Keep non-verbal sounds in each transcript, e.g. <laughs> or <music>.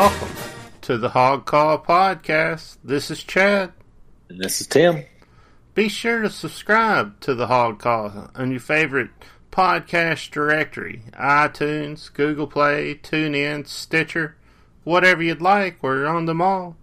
Welcome to the Hog Call Podcast. This is Chad. And this is Tim. Be sure to subscribe to the Hog Call on your favorite podcast directory iTunes, Google Play, TuneIn, Stitcher, whatever you'd like. We're on them all.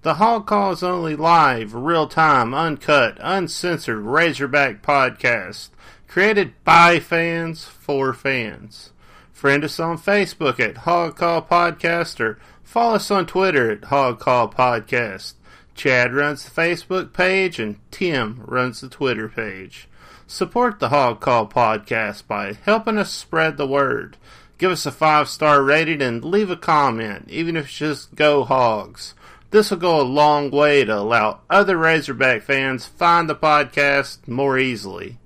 The Hog Call is only live, real time, uncut, uncensored Razorback podcast created by fans for fans. Friend us on Facebook at Hog Call Podcast or follow us on Twitter at Hog Call Podcast. Chad runs the Facebook page and Tim runs the Twitter page. Support the Hog Call podcast by helping us spread the word. Give us a five star rating and leave a comment, even if it's just go hogs. This will go a long way to allow other Razorback fans find the podcast more easily.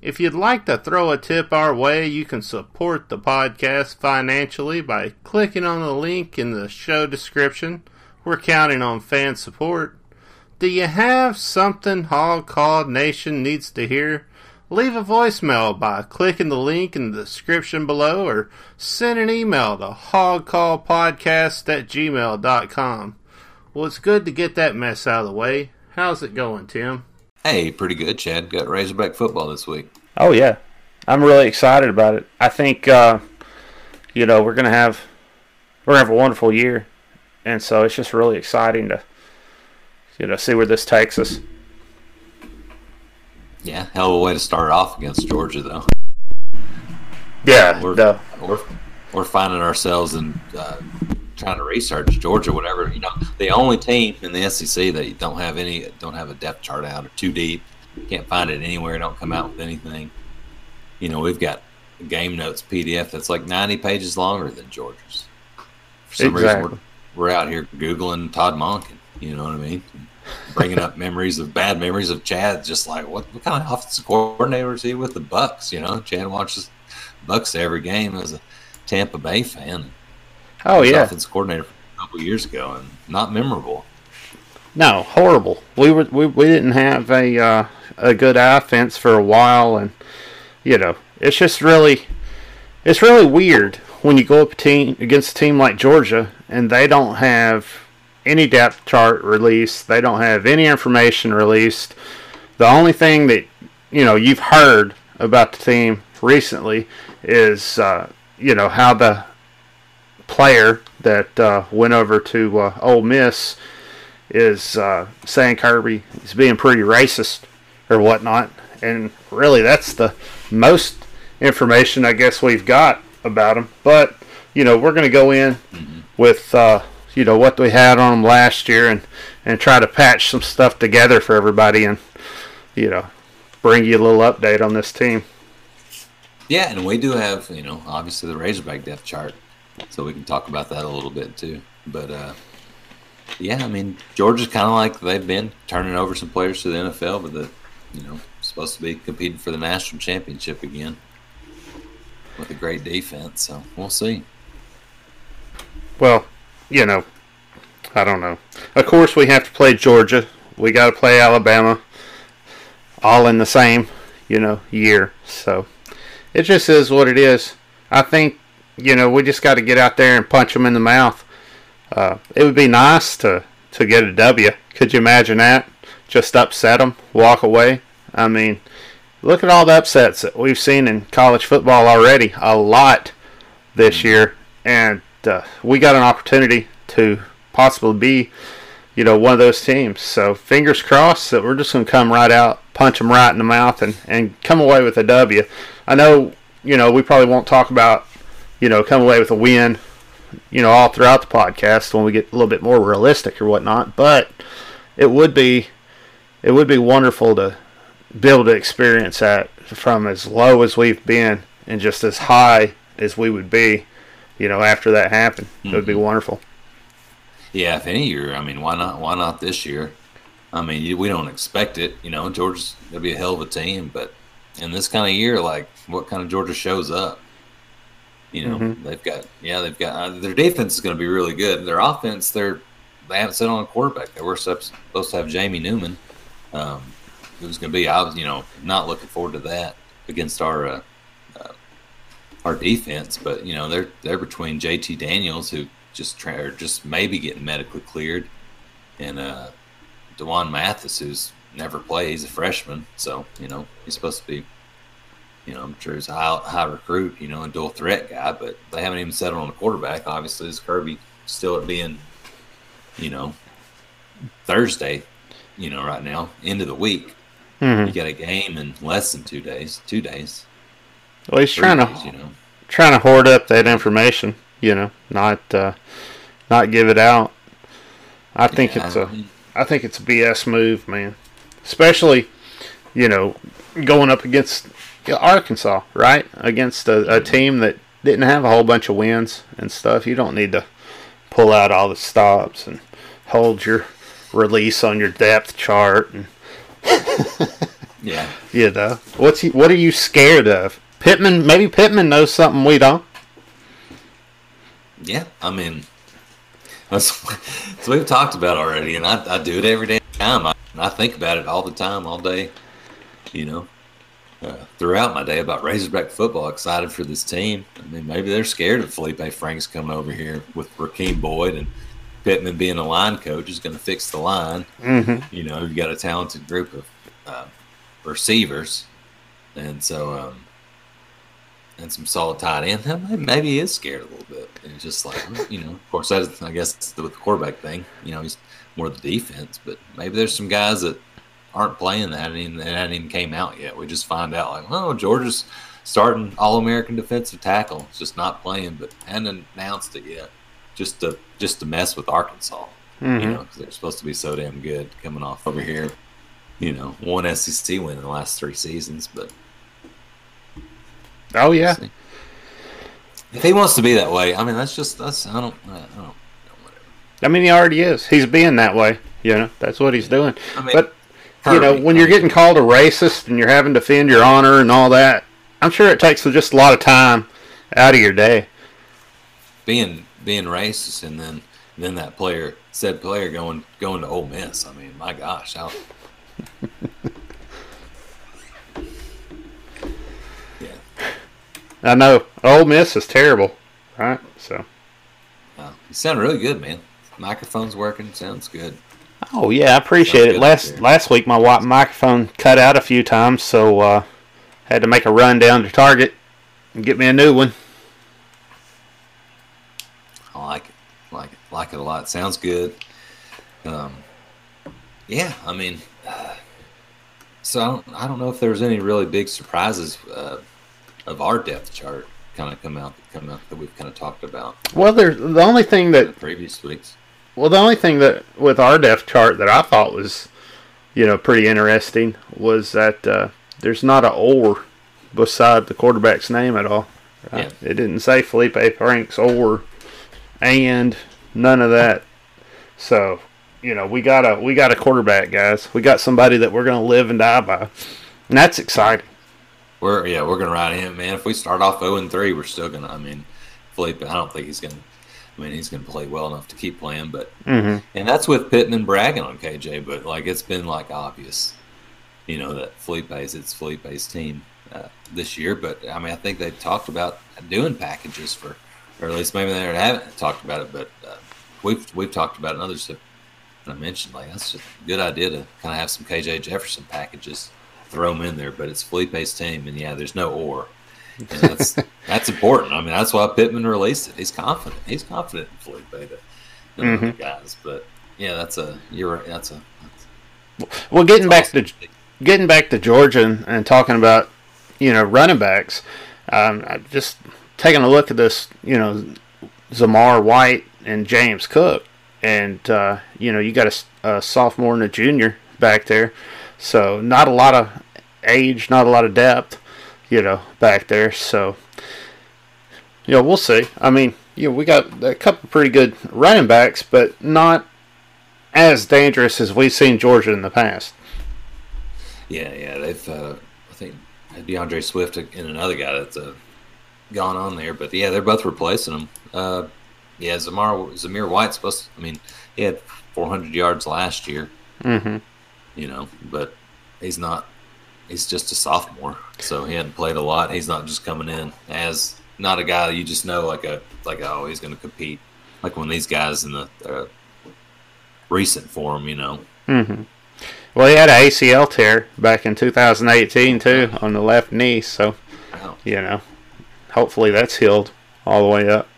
If you'd like to throw a tip our way, you can support the podcast financially by clicking on the link in the show description. We're counting on fan support. Do you have something Hog Call Nation needs to hear? Leave a voicemail by clicking the link in the description below or send an email to hogcallpodcast at gmail.com. Well, it's good to get that mess out of the way. How's it going, Tim? Hey, pretty good, Chad. Got Razorback football this week. Oh, yeah. I'm really excited about it. I think, uh, you know, we're going to have we're to have a wonderful year. And so it's just really exciting to, you know, see where this takes us. Yeah, hell of a way to start off against Georgia, though. Yeah, we're the, we're, we're finding ourselves in uh, trying to research Georgia, whatever. You know, the only team in the SEC that don't have any, don't have a depth chart out or too deep. Can't find it anywhere. Don't come out with anything. You know, we've got game notes PDF that's like 90 pages longer than Georgia's. For some exactly. reason, we're, we're out here googling Todd Monken. You know what I mean? Bringing up <laughs> memories of bad memories of Chad. Just like what, what kind of offensive coordinator is he with the Bucks? You know, Chad watches Bucks every game as a Tampa Bay fan. Oh yeah, offensive coordinator a couple years ago, and not memorable. No, horrible. We were we, we didn't have a uh, a good offense for a while, and you know it's just really it's really weird when you go up a team against a team like Georgia and they don't have any depth chart released. They don't have any information released. The only thing that you know you've heard about the team recently is uh, you know how the player that uh, went over to uh, Ole Miss is uh, saying Kirby is being pretty racist or whatnot, and really that's the most information I guess we've got about him. But you know we're going to go in mm-hmm. with uh, you know what we had on them last year and and try to patch some stuff together for everybody and you know bring you a little update on this team. Yeah, and we do have, you know, obviously the Razorback depth chart, so we can talk about that a little bit too. But uh, yeah, I mean, Georgia's kind of like they've been turning over some players to the NFL, but the, you know, supposed to be competing for the national championship again with a great defense. So we'll see. Well, you know, I don't know. Of course, we have to play Georgia. We got to play Alabama. All in the same, you know, year. So it just is what it is. I think you know we just got to get out there and punch them in the mouth. Uh, it would be nice to to get a W. Could you imagine that? Just upset them, walk away. I mean, look at all the upsets that we've seen in college football already. A lot this year, and uh, we got an opportunity to possibly be, you know, one of those teams. So fingers crossed that we're just going to come right out, punch them right in the mouth, and and come away with a W. I know, you know, we probably won't talk about, you know, come away with a win, you know, all throughout the podcast when we get a little bit more realistic or whatnot. But it would be, it would be wonderful to be able to experience that from as low as we've been and just as high as we would be, you know, after that happened. Mm-hmm. It would be wonderful. Yeah, if any year, I mean, why not? Why not this year? I mean, we don't expect it. You know, Georgia's gonna be a hell of a team, but in this kind of year, like what kind of Georgia shows up? You know, mm-hmm. they've got yeah, they've got uh, their defense is going to be really good. Their offense, they're they haven't set on a quarterback. They were supposed to have Jamie Newman. Um, it was going to be I was you know not looking forward to that against our uh, uh, our defense, but you know they're they're between JT Daniels who just try or just maybe getting medically cleared. And uh, D'Wan Mathis, who's never played, he's a freshman, so you know he's supposed to be. You know, I'm sure he's a high, high recruit, you know, a dual threat guy, but they haven't even settled on a quarterback. Obviously, is Kirby still at being, you know, Thursday, you know, right now, end of the week. Mhm. You got a game in less than two days, two days, Well, he's trying days, to you know. trying to hoard up that information. You know, not uh, not give it out. I think Yeah, it's a, I, mean, I think it's a BS move, man. Especially, you know, going up against Arkansas, right? Against a, a team that didn't have a whole bunch of wins and stuff. You don't need to pull out all the stops and hold your release on your depth chart and <laughs> yeah, you know what's he, what are you scared of? Pittman, maybe Pittman knows something we don't. yeah. I mean, that's, <laughs> that's what we've talked about already, and I, I do it every day time. I, I think about it all the time, all day. You know, uh, throughout my day about Razorback football. Excited for this team. I mean, maybe they're scared of Felipe Franks coming over here with Rakeem Boyd and Pittman being a line coach is going to fix the line. Mm-hmm. You know, you've got a talented group of uh, receivers, and so um, and some solid tight end. Maybe he is scared a little bit, and it's just like you know. Of course, that's I guess it's the, with the quarterback thing. You know, he's more the defense, but maybe there's some guys that aren't playing that and that hadn't even came out yet. We just find out like, oh, Georgia's starting All American defensive tackle. It's just not playing, but hadn't announced it yet. Just to just to mess with Arkansas Mm-hmm. you know, because they're supposed to be so damn good coming off over here. You know, one SEC win in the last three seasons, but Oh yeah, if he wants to be that way, I mean, that's just that's I don't I don't know, whatever. I mean he already is. He's being that way. You know, that's what he's doing. I mean, But you know, when you're getting called a racist and you're having to defend your honor and all that, I'm sure it takes just a lot of time out of your day. being being racist, and then then that player said player going going to Ole Miss. I mean, my gosh, how. <laughs> yeah, I know Ole Miss is terrible, right? So. you sound really good, man. Microphone's working, sounds good. Oh yeah, I appreciate it. Last there. last week my wi- microphone cut out a few times, so uh, had to make a run down to Target and get me a new one. I like it. Like it. Like it a lot. Sounds good. Um, yeah, I mean, uh, so I don't, I don't know if there was any really big surprises uh, of our depth chart kind of come out come out that we've kind of talked about Well, there's the only thing that the previous weeks. Well the only thing that with our depth chart that I thought was you know pretty interesting was that uh, there's not a or beside the quarterback's name at all. Right? It didn't say Felipe Franks or and none of that. So you know we got a we got a quarterback, guys. We got somebody that we're gonna live and die by, and that's exciting. We're yeah, we're gonna ride him, man. If we start off zero and three, we're still gonna. I mean, Felipe, I don't think he's gonna. I mean, he's gonna play well enough to keep playing, but Mm-hmm. And that's with Pittman bragging on KJ, but like it's been like obvious, you know, that Felipe's it's Felipe's team uh, this year. But I mean, I think they talked about doing packages for, or at least maybe they haven't talked about it, but uh, we've we've talked about it. And others have I mentioned like that's a good idea to kind of have some KJ Jefferson packages, throw them in there. But it's Felipe's team, and yeah, there's no or. That's <laughs> that's important. I mean, that's why Pittman released it. He's confident. He's confident in. To, than other guys. But yeah, that's a you're right. That's a that's, Well, getting back awesome. to getting back to Georgia and, and talking about you know running backs, um, I just taking a look at this, you know, Zamar White and James Cook, and uh, you know you got a sophomore and a junior back there, so not a lot of age, not a lot of depth, you know, back there. So you know we'll see. I mean, you know, we got a couple pretty good running backs, but not as dangerous as we've seen Georgia in the past. yeah, yeah. They've uh, I think D'Andre Swift and another guy that's uh, gone on there. But yeah, they're both replacing them. Uh, yeah, Zamar Zamir White's supposed. To, I mean, he had 400 yards last year. Mm-hmm. You know, but he's not. He's just a sophomore, so he hadn't played a lot. He's not just coming in as not a guy that you just know like a like oh he's going to compete like when these guys in the uh, recent form, you know. Mm-hmm. Well, he had an ACL tear back in 2018 too on the left knee, so Wow. you know, hopefully that's healed all the way up.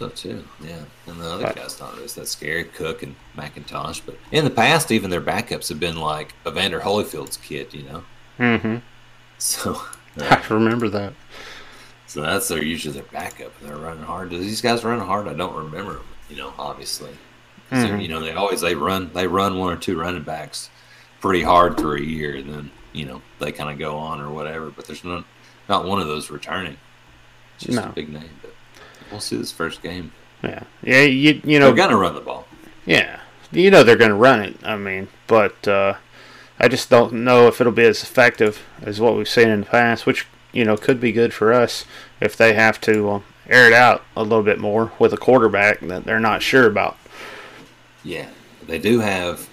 So too. Yeah, and the other guys not as that scary, Cook and McIntosh. But in the past, even their backups have been like Evander Holyfield's kid, you know. Mm-hmm. So, <laughs> <laughs> I remember that. so that's their usually their backup, and they're running hard. Do these guys run hard? I don't remember. 'em, You know, obviously. Mhm. you know they always they run they run one or two running backs pretty hard for a year, and then you know they kind of go on or whatever. But there's not not one of those returning. It's just No. a big name, but we'll see this first game. Yeah, yeah. You you know, They're gonna run the ball. yeah. You know they're going to run it. I mean, but uh, I just don't know if it'll be as effective as what we've seen in the past, which you know could be good for us if they have to uh, air it out a little bit more with a quarterback that they're not sure about. Yeah, they do have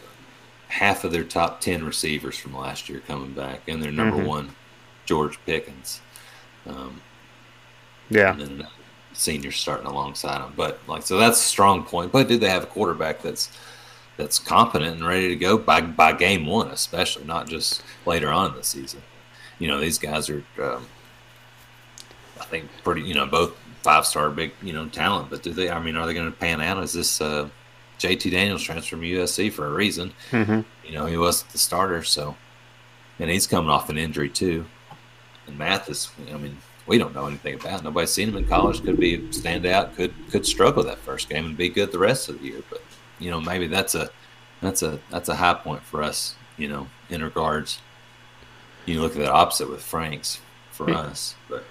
half of their top ten receivers from last year coming back, and their number Mhm. one, George Pickens, um, Yeah, and then senior starting alongside them. But like, so that's a strong point. But do they have a quarterback that's that's competent and ready to go by by game one, especially not just later on in the season? You know, these guys are, um, I think, pretty. You know, both five star big, you know, talent. But do they? I mean, are they going to pan out? Is this uh, JT Daniels transfer from USC for a reason? hmm You know, he wasn't the starter, so and he's coming off an injury too. And Mathis, I mean, we don't know anything about. Nobody's seen him in college. Could be stand out. Could could struggle that first game and be good the rest of the year. But you know, maybe that's a that's a that's a high point for us. You know, in regards, you look at the opposite with Franks for Yeah. us. But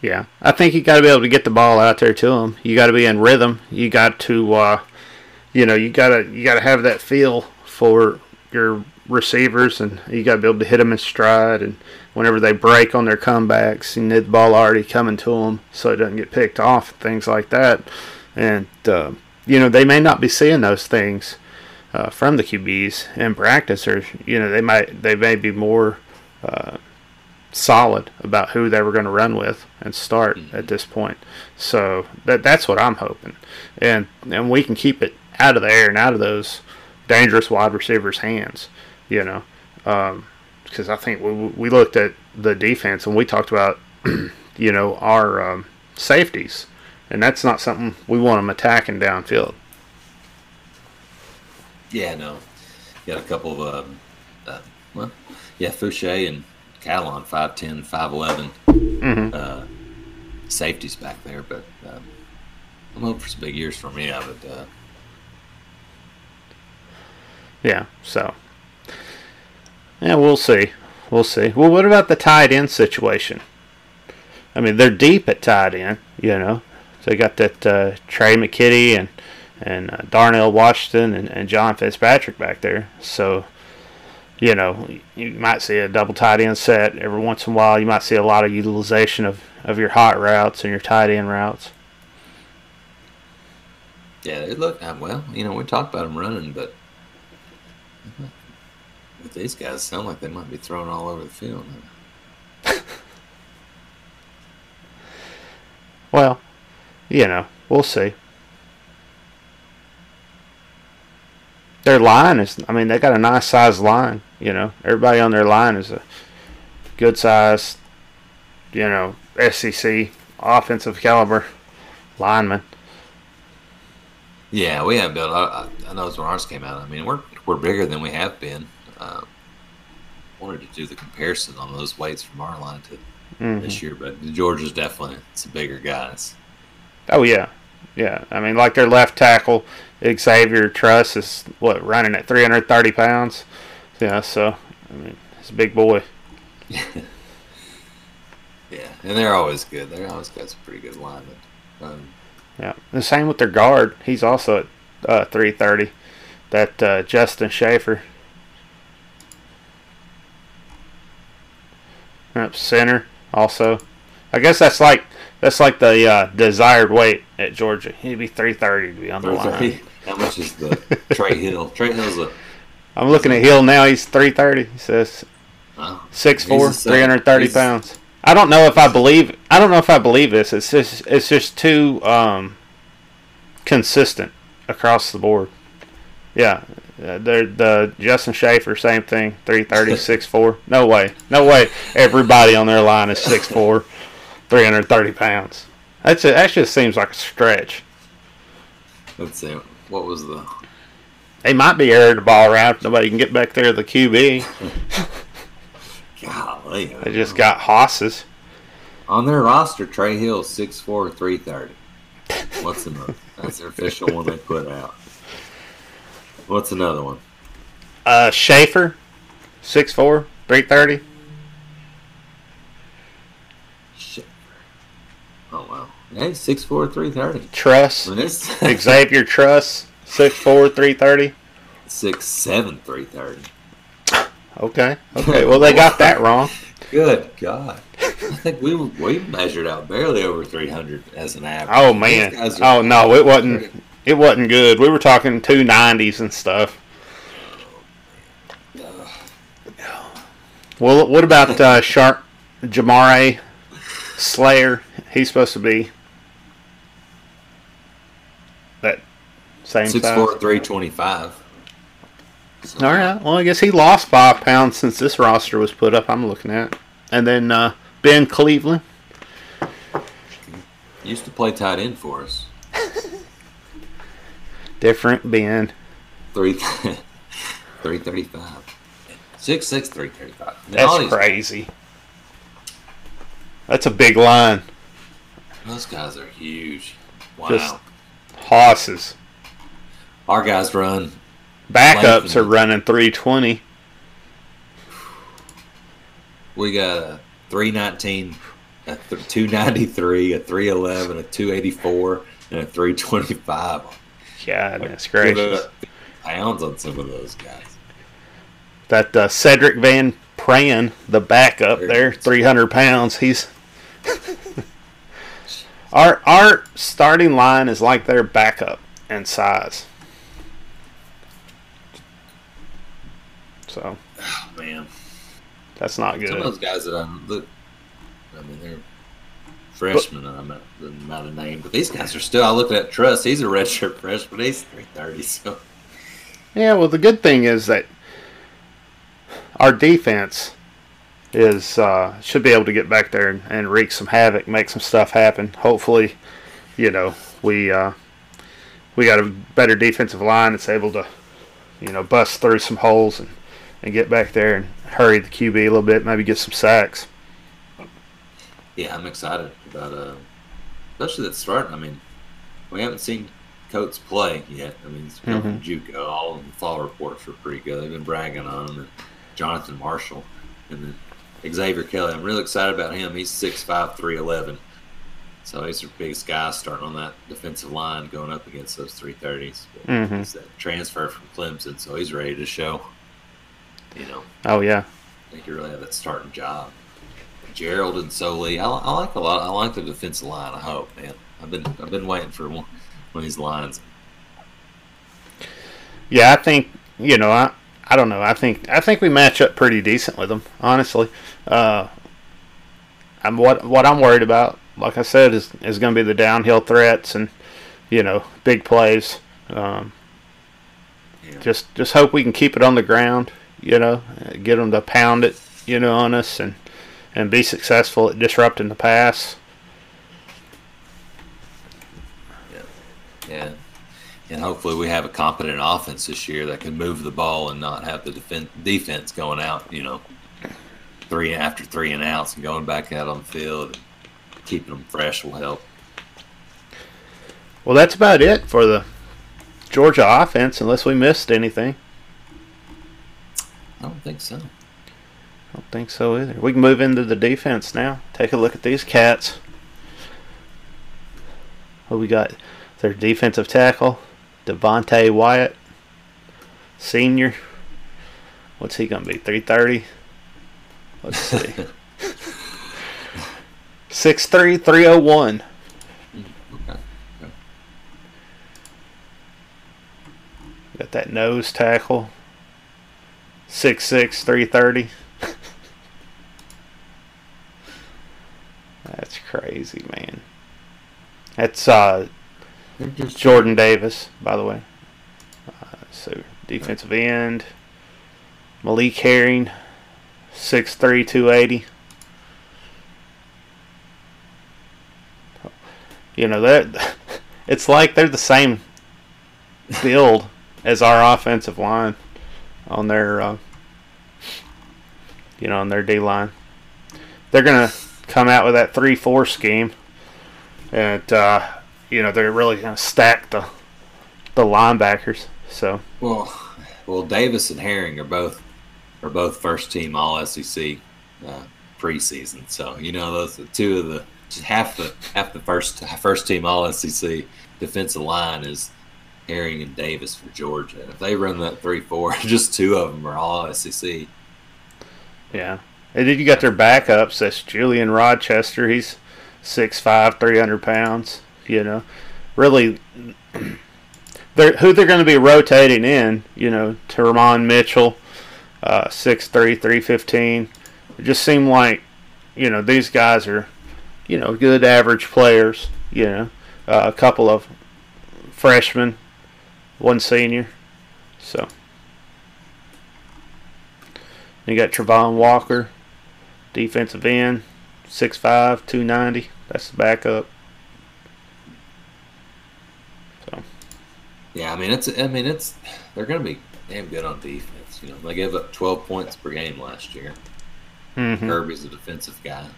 Yeah, I think you got to be able to get the ball out there to him. You got to be in rhythm. You got to, uh, you know, you gotta you gotta have that feel for your receivers, and you got to be able to hit them in stride. And whenever they break on their comebacks, you need the ball already coming to them so it doesn't get picked off, things like that. And uh, you know, they may not be seeing those things uh, from the QBs in practice, or you know, they might they may be more. Uh, solid about who they were going to run with and start at this point. So that that's what I'm hoping, and and we can keep it out of the air and out of those dangerous wide receivers' hands, you know, because I think we we looked at the defense and we talked about <clears throat> you know our um, safeties, and that's not something we want them attacking downfield. yeah, no, got a couple of um, uh, well, yeah, Foucha and Calon, 5'10", 5'11", Mm-hmm. uh, safeties back there, but um, I'm hoping for some big years for me. I would. Uh, Yeah, so yeah, we'll see. We'll see. Well, what about the tight end situation? I mean, they're deep at tight end, you know. So they got that uh, Trey McKitty and and uh, Darnell Washington and, and John Fitzpatrick back there. So you know, you might see a double tight end set every once in a while. You might see a lot of utilization of, of your hot routes and your tight end routes. yeah, look uh, well. You know, we talked about them running, but with these guys, sound like they might be thrown all over the field. <laughs> Well, you know, we'll see. Their line is, I mean, they got a nice sized line, you know. Everybody on their line is a good size, you know, SEC offensive caliber lineman. Yeah, we have built. I, I- know when ours came out. I mean, we're we're bigger than we have been. Um, wanted to do the comparison on those weights from our line to Mhm. this year, but the Georgia's definitely some bigger guys. Oh, yeah. Yeah. I mean, like their left tackle, Xavier Truss, is what, running at 330 pounds? Yeah, so, I mean, he's a big boy. <laughs> Yeah, and they're always good. They're always got some pretty good linemen. Um, Yeah. The same with their guard. He's also at uh, 330. That uh, Justin Shaffer. Yep, center also. I guess that's like that's like the uh, desired weight at Georgia. He'd be 330 to be on the line. 330. <laughs> How much is the Trey Hill? Trey Hill's a I'm looking at Hill now. He's 330. He says oh, 6'4", He's 330 pounds. I don't know if I believe. I I don't know if I believe this. It's just it's just too um, consistent across the board. Yeah, uh, the Justin Shaffer same thing. 330, 6'4". <laughs> No way, no way. Everybody on their line is 6'4", 330 pounds. That's it. That just seems like a stretch. Let's see. What was the? They might be airing the ball around. Nobody can get back there to the QB. <laughs> Golly. They just got hosses. On their roster, Trey Hill, 6'4", 330. What's another? That's their official one they put out. What's another one? Uh, Shaffer, 6'4", 330. Shit. Oh, wow. Hey, 6'4", 330. Truss, I mean, it's <laughs> Xavier Truss, 6'4", 330. 6'7", 330. Okay, <laughs> okay. Well, they got that wrong. Good God. I think we we measured out barely over 300 as an average. Oh man. These guys are- Oh no, it wasn't. It wasn't good. We were talking two nineties and stuff. Well, what about uh, Sharp Jamaree Salyer? He's supposed to be that same size. 6'4", 325. All right. Well, I guess he lost five pounds since this roster was put up. I'm looking at, and then uh, Ben Cleveland. Used to play tight end for us. Different Ben. Three, <laughs> 335. 6'6", 335. I mean, all That's crazy. That's a big line. Those guys are huge. Wow. Just- Hosses. Our guys run Backups are running 320. We got a 319, a 293, a 311, a 284, and a 325. God, that's Give gracious. up Pounds on some of those guys. That uh, Cedric Van Pran, the backup there, 300 pounds. He's <laughs> our our starting line is like their backup in size. So Oh, man. that's not Some of good. those guys that I'm look, I mean, they're freshmen. I'm not, not a name, but these guys are still. I look at Truss. He's a redshirt <laughs> freshman. He's 330. So Yeah, well, the good thing is that our defense is uh, should be able to get back there and, and wreak some havoc, make some stuff happen. Hopefully, you know we uh, we got a better defensive line that's able to you know bust through some holes and, and get back there and hurry the QB a little bit, maybe get some sacks. Yeah, I'm excited about uh, especially that start. I mean, we haven't seen Coates play yet. I mean, he's come from JUCO. All of the fall reports were pretty good. They've been bragging on him. And Jonathan Marshall, and then Xavier Kelly. I'm really excited about him. He's 6'5", 311. So he's the biggest guy starting on that defensive line going up against those 330s. But Mhm. He's that transfer from Clemson, so he's ready to show. You know, Oh yeah, I think you really have that starting job. Gerald and Soli, I, I like a lot. I like the defensive line. I hope, man. I've been I've been waiting for one, one of these lines. yeah. I think you know I I don't know. I think I think we match up pretty decent with them, honestly. Uh, I'm what what I'm worried about, like I said, is is going to be the downhill threats and you know big plays. Um, Yeah. just just hope we can keep it on the ground. You know, get them to pound it. You know, on us and and be successful at disrupting the pass. Yeah. And hopefully we have a competent offense this year that can move the ball and not have the defen defense going out, you know, three after three and outs and going back out on the field. And keeping them fresh will help. Well, that's about it for the Georgia offense, unless we missed anything. I don't think so. I don't think so either. We can move into the defense now. Take a look at these cats. What we got? Their defensive tackle, Devonte Wyatt, senior. What's he gonna be? Three thirty. Let's see. <laughs> Six three three oh one. Okay. Got that nose tackle. Six six three thirty. That's crazy, man. That's uh, Jordan Davis, by the way. Uh, so defensive end, Malik Herring, 6'3", 280. You know that <laughs> it's like they're the same build <laughs> as our offensive line on their, uh, you know, on their D line. They're gonna come out with that three-four scheme, and uh, you know they're really gonna stack the the linebackers. So Well, well, Davis and Herring are both are both first team All SEC uh, preseason. So you know those are two of the half the half the first first team All SEC defensive line is Herring and Davis for Georgia. If they run that three four, <laughs> just two of them are All SEC. yeah, and then you got their backups. That's Julian Rochester. He's 6'5", 300 pounds. You know, really, <clears throat> they're who they're going to be rotating in. You know, Tymon Mitchell, uh, 6'3", 315. It just seemed like, you know, these guys are, you know, good average players. You know, uh, a couple of freshmen, one senior. So you got Travon Walker, defensive end, 6'5", 290. That's the backup. So Yeah, I mean it's I mean it's they're going to be damn good on defense. You know, they gave up twelve points per game last year. mhm. Kirby's a defensive guy.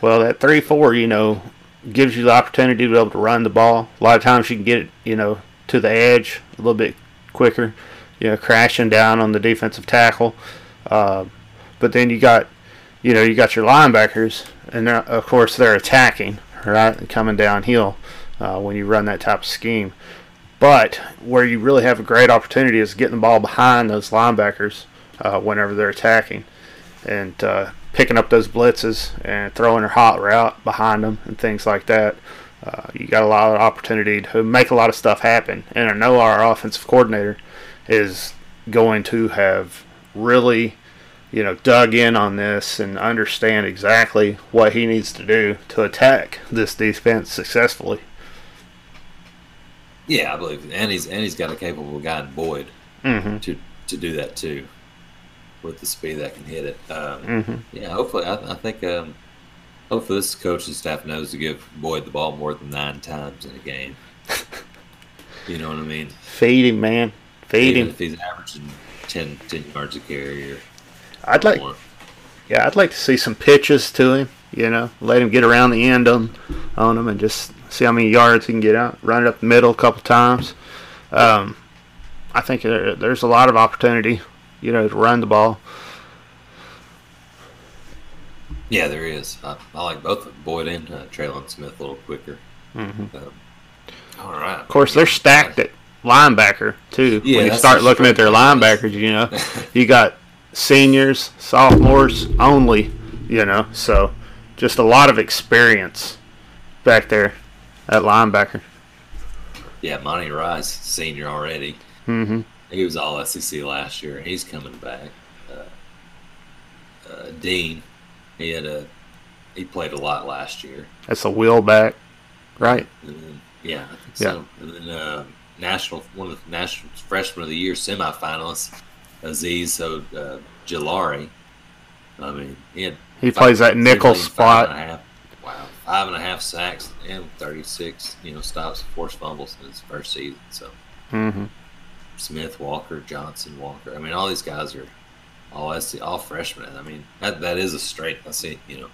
Well, that three four, you know, gives you the opportunity to be able to run the ball. A lot of times you can get it, you know, to the edge a little bit quicker. You know, crashing down on the defensive tackle. Uh, but then you got, you know, you got your linebackers, and of course they're attacking, right, coming downhill uh, when you run that type of scheme. But where you really have a great opportunity is getting the ball behind those linebackers uh, whenever they're attacking, and uh, picking up those blitzes and throwing a hot route behind them and things like that. Uh, you got a lot of opportunity to make a lot of stuff happen. And I know our offensive coordinator is going to have really, you know, dug in on this and understand exactly what he needs to do to attack this defense successfully. Yeah, I believe, and he's and he's got a capable guy in Boyd Mm-hmm. to to do that too, with the speed that can hit it. Um, Mm-hmm. yeah, hopefully, I, I think um, hopefully this coaching staff knows to give Boyd the ball more than nine times in a game. <laughs> you know what I mean? Feed him, man. Feed Even him. if he's averaging 10, 10 yards a carry or I'd like, more. yeah, I'd like to see some pitches to him. You know, let him get around the end on, on him and just see how many yards he can get out. Run it up the middle a couple times. Um, I think there, there's a lot of opportunity, you know, to run the ball. Yeah, there is. I, I like both Boyd and uh, Trelon Smith a little quicker. hmm Um, all right. Of course, they're stacked at linebacker too. Yeah, when you start looking at their linebackers, you know, <laughs> you got seniors, sophomores only. You know, so just a lot of experience back there at linebacker. Yeah, Monty Rice, senior already. hmm He was all SEC last year. He's coming back. Uh, uh, Dean, he had a he played a lot last year. That's a wheel back, right? Then, yeah, I think Yeah. so. And then uh, national one of the national freshman of the year semifinalists, Azeez uh, Jalari. I mean, he had He plays that nickel five spot. and a half- wow, five and a half sacks and thirty-six, you know, stops and forced fumbles in his first season. So hmm Smith, Walker, Johnson, Walker. I mean, all these guys are all I see, all freshmen. I mean, that that is a strength. I see. You know,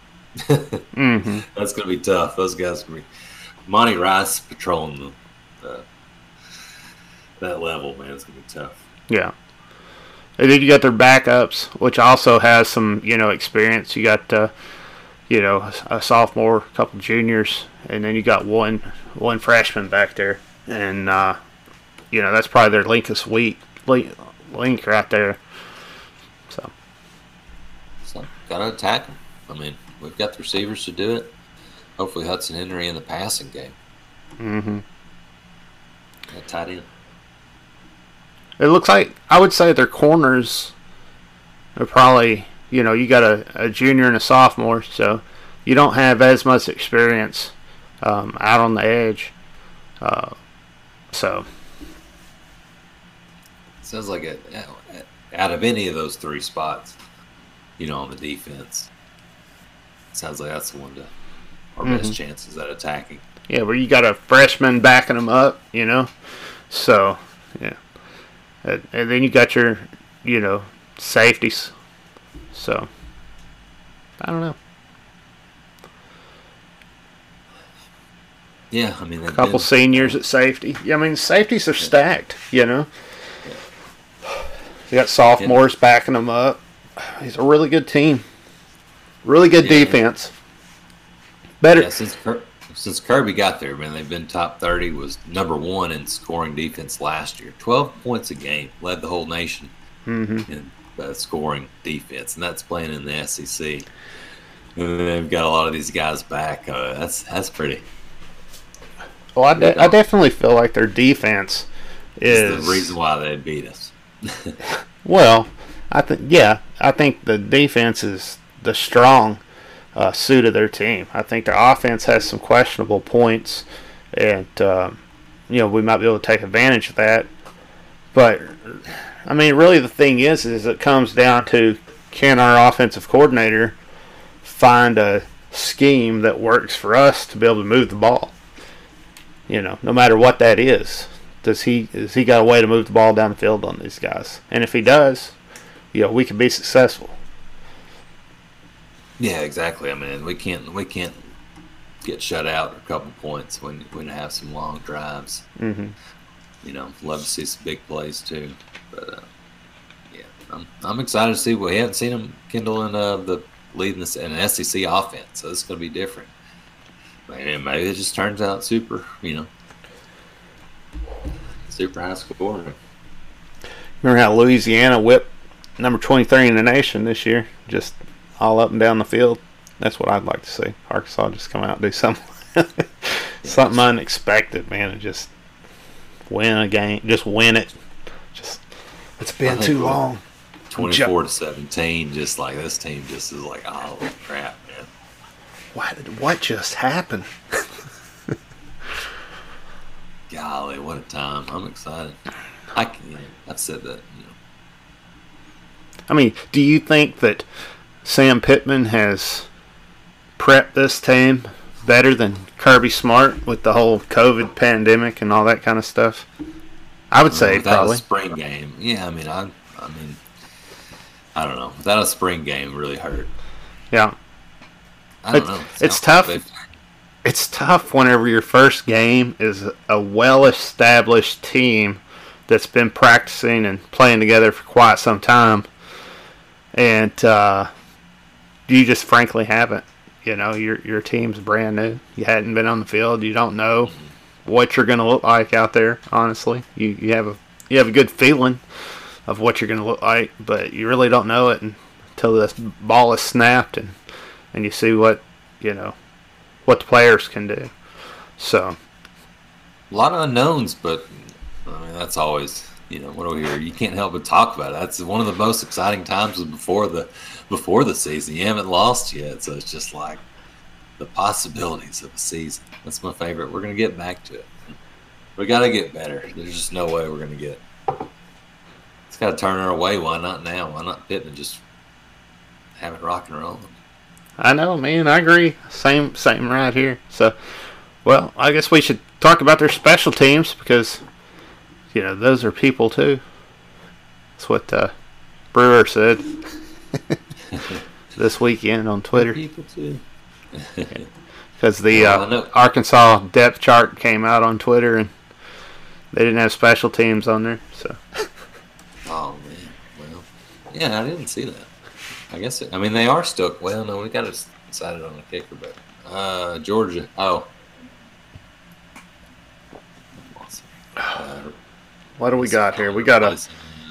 <laughs> hmm that's gonna be tough. Those guys gonna be Monty Rice patrolling the uh, that level, man. It's gonna be tough. Yeah. And then you got their backups, which also has some, you know, experience. You got, uh, you know, a sophomore, a couple juniors, and then you got one one freshman back there, and uh, you know that's probably their linkest week link, link right there. So So gotta attack them. I mean, we've got the receivers to do it. Hopefully, Hudson Henry in the passing game. Mm-hmm. That tight end. It looks like I would say their corners are probably, you know, you got a, a junior and a sophomore, so you don't have as much experience um, out on the edge. Uh, so sounds like it. Out of any of those three spots, you know, on the defense, sounds like that's the one to our mm-hmm. best chances at attacking. Yeah, where you got a freshman backing them up, you know. So yeah, and, and then you got your, you know, safeties. So I don't know. Yeah, I mean, a couple been, seniors at safety. Yeah, I mean, safeties are stacked. You know, you got sophomores yeah. backing them up. He's a really good team. Really good yeah. defense. Better since Kirby got there, man, they've been top thirty. Was number one in scoring defense last year. Twelve points a game, led the whole nation mm-hmm. in uh, scoring defense, and that's playing in the SEC. And they've got a lot of these guys back. Uh, that's that's pretty well, I, de- I definitely feel like their defense is the reason why they beat us. <laughs> well, I think yeah, I think the defense is the strong uh, suit of their team. I think their offense has some questionable points, and um, you know we might be able to take advantage of that. But I mean, really, the thing is, is it comes down to can our offensive coordinator find a scheme that works for us to be able to move the ball. You know, no matter what that is, does he has he got a way to move the ball down the field on these guys? And if he does, you know, we can be successful. Yeah, exactly. I mean, we can't we can't get shut out a couple points when when you have some long drives. Mm-hmm. You know, love to see some big plays too. But uh, yeah, I'm I'm excited to see. We haven't seen him kindling uh, the leading this an SEC offense, so it's going to be different. And maybe it just turns out super, you know, super high scoring. Remember how Louisiana whipped number 23 in the nation this year? Just all up and down the field. That's what I'd like to see. Arkansas just come out and do <laughs> something, something unexpected, man, and just win a game. Just win it. Just it's been too long. 24 to 17, just like this team just is like, oh crap man. what what just happened? Golly, what a time! I'm excited. I can, I've said that. You know. I mean, do you think that Sam Pittman has prepped this team better than Kirby Smart with the whole COVID pandemic and all that kind of stuff? I would say probably a spring game. Yeah, I mean, I, I mean, I don't know. Without a spring game, really hurt. Yeah, I don't know. It's, tough. It's tough whenever your first game is a well-established team that's been practicing and playing together for quite some time, and uh, you just frankly haven't. You know, your your team's brand new. You hadn't been on the field. You don't know what you're going to look like out there. Honestly, you you have a you have a good feeling of what you're going to look like, but you really don't know it until this ball is snapped and and you see what you know what the players can do. So a lot of unknowns, but I mean that's always you know what do we hear? You can't help but talk about it. That's one of the most exciting times before the before the season. You haven't lost yet, so it's just like the possibilities of a season. That's my favorite. We're gonna get back to it. We got to get better. There's just no way we're gonna get. It's got to turn our way. Why not now? Why not Pittman just have it rock and roll? I know, man. I agree. Same, same right here. So, well, I guess we should talk about their special teams because, you know, those are people too. That's what uh, Brewer said <laughs> <laughs> this weekend on Twitter. People too. <laughs> Because the uh, Arkansas depth chart came out on Twitter and they didn't have special teams on there. So. <laughs> Oh man, well, yeah, I didn't see that. I guess. It, I mean, they are stuck. Well, no, we got to decided on a kicker, but uh, Georgia. Oh. Uh, what do we got here? We got a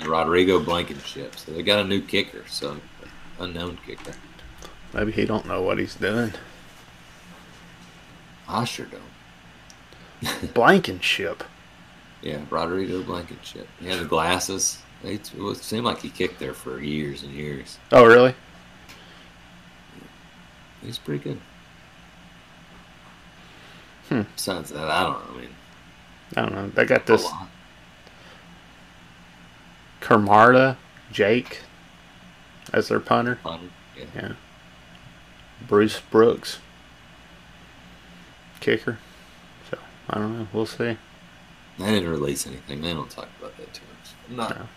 Rodrigo Blankenship. So they got a new kicker, so unknown kicker. Maybe he don't know what he's doing. I sure don't. <laughs> Blankenship. Yeah, Rodrigo Blankenship. He had the glasses. It, seemed like he kicked there for years and years. Oh, really? He's pretty good. Hmm. Besides that, I don't. know. I mean, I don't know. They got this. Camarda Jake as their punter. Fun. Yeah. Yeah. Bruce Brooks, kicker. So I don't know. We'll see. They didn't release anything. They don't talk about that too much. I'm not. No.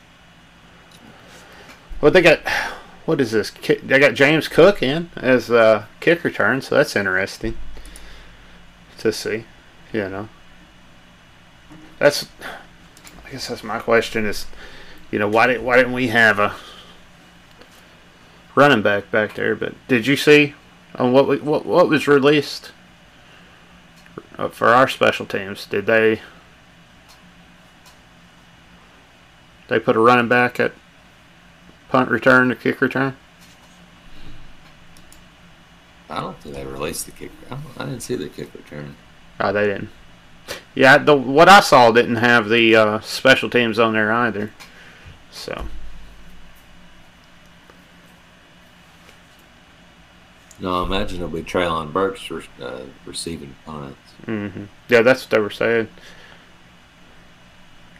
Well, they got what is this? They got James Cook in as uh, kick return, so that's interesting to see. You know, that's. I guess that's my question is, you know, why did why didn't we have a running back back there? But did you see on what we, what what was released uh, for our special teams? Did they they put a running back at punt return or kick return? I don't think they released the kick. I, I didn't see the kick return. Oh, they didn't. Yeah, the what I saw didn't have the uh, special teams on there either. So No, I imagine it'll be Treylon Burks re- uh, receiving punts. hmm yeah, that's what they were saying.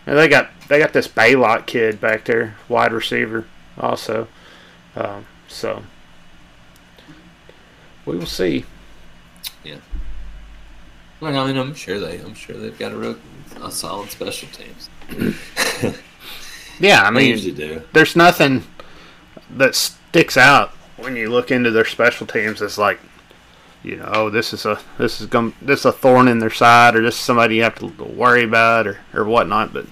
And they got they got this Blaylock kid back there, wide receiver, also. Um, so we will see. Well, I mean, I'm sure they. I'm sure they've got a real, a solid special teams. Yeah, I they mean, usually do. there's nothing that sticks out when you look into their special teams it's like you know oh this is a this is going this is a thorn in their side or this is somebody you have to worry about or, or whatnot but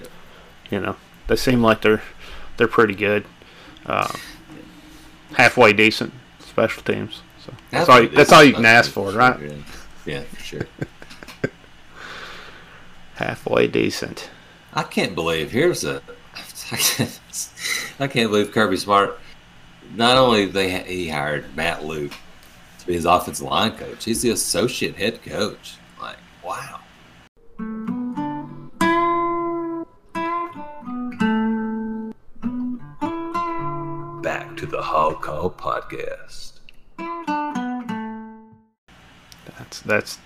you know they seem like they're they're pretty good um, halfway decent special teams so that's all you, that's all you can ask for right Yeah, yeah for sure. <laughs> halfway decent I can't believe here's a. <laughs> I can't believe Kirby Smart. Not only they he hired Matt Luke to be his offensive line coach, he's the associate head coach. Like, wow. Back to the Hog Call podcast. That's that's.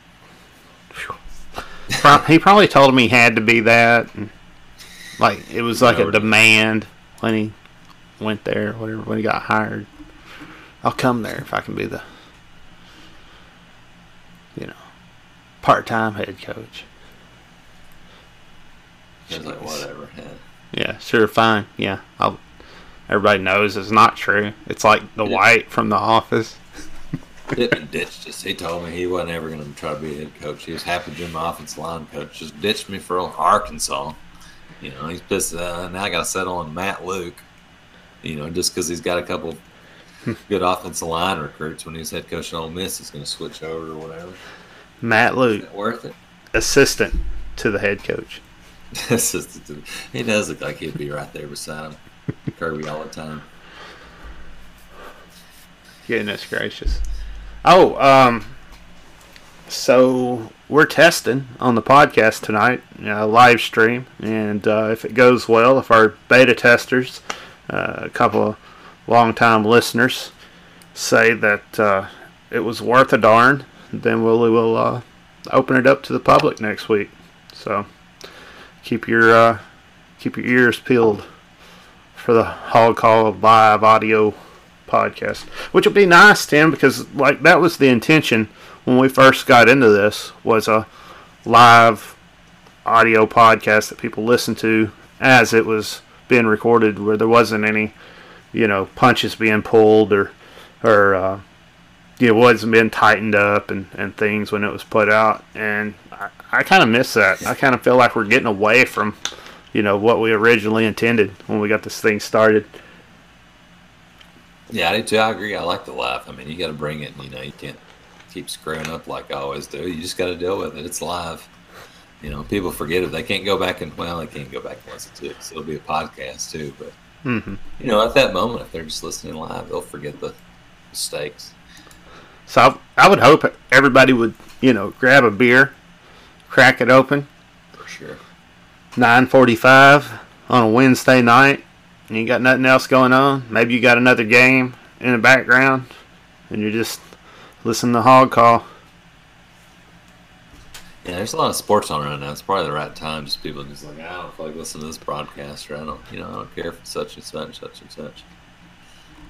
he probably told him he had to be that, like it was like a demand when he went there, whatever when he got hired. I'll come there if I can be the, you know, part-time head coach. He was like, whatever. Yeah. Yeah, sure, fine. Yeah, I'll. Everybody knows it's not true. It's like the white from The Office. Pittman <laughs> ditched us. He told me he wasn't ever going to try to be a head coach. He was happy to be my offensive line coach. Just ditched me for Arkansas. You know, he's pissed. Uh, now I got to settle on Matt Luke. You know, just because he's got a couple good offensive line recruits when he's head coach at Ole Miss, he's going to switch over or whatever. Matt Luke, it worth it? assistant to the head coach. <laughs> It's just- he does look like he'd be right there beside him, Kirby all the time. Goodness gracious. Oh, um, so we're testing on the podcast tonight, uh, live stream, and uh, if it goes well, if our beta testers, uh, a couple of longtime listeners, say that uh, it was worth a darn, then we'll we'll uh, open it up to the public next week. So keep your uh, keep your ears peeled for the Hog Call live audio podcast, which would be nice, Tim, because like that was the intention when we first got into this was a live audio podcast that people listen to as it was being recorded, where there wasn't any, you know, punches being pulled or or uh, you know wasn't being tightened up and and things when it was put out, and I, I kind of miss that. I kind of feel like we're getting away from. You know what we originally intended when we got this thing started. Yeah, I do too. I agree. I like the laugh. I mean, you got to bring it. You know, you can't keep screwing up like I always do. You just got to deal with it. It's live. You know, people forget it. They can't go back and well, they can't go back and listen to it. So it'll be a podcast too. But hmm you know, at that moment, if they're just listening live, they'll forget the mistakes. So I, I would hope everybody would, you know, grab a beer, crack it open, For sure. 9:45 on a Wednesday night, and you got nothing else going on. Maybe you got another game in the background, and you're just listening to Hog Call. Yeah, there's a lot of sports on right now. It's probably the right time. Just people just like, I don't feel like listen to this broadcast, or I don't, you know, I don't care if it's such and such, such and such.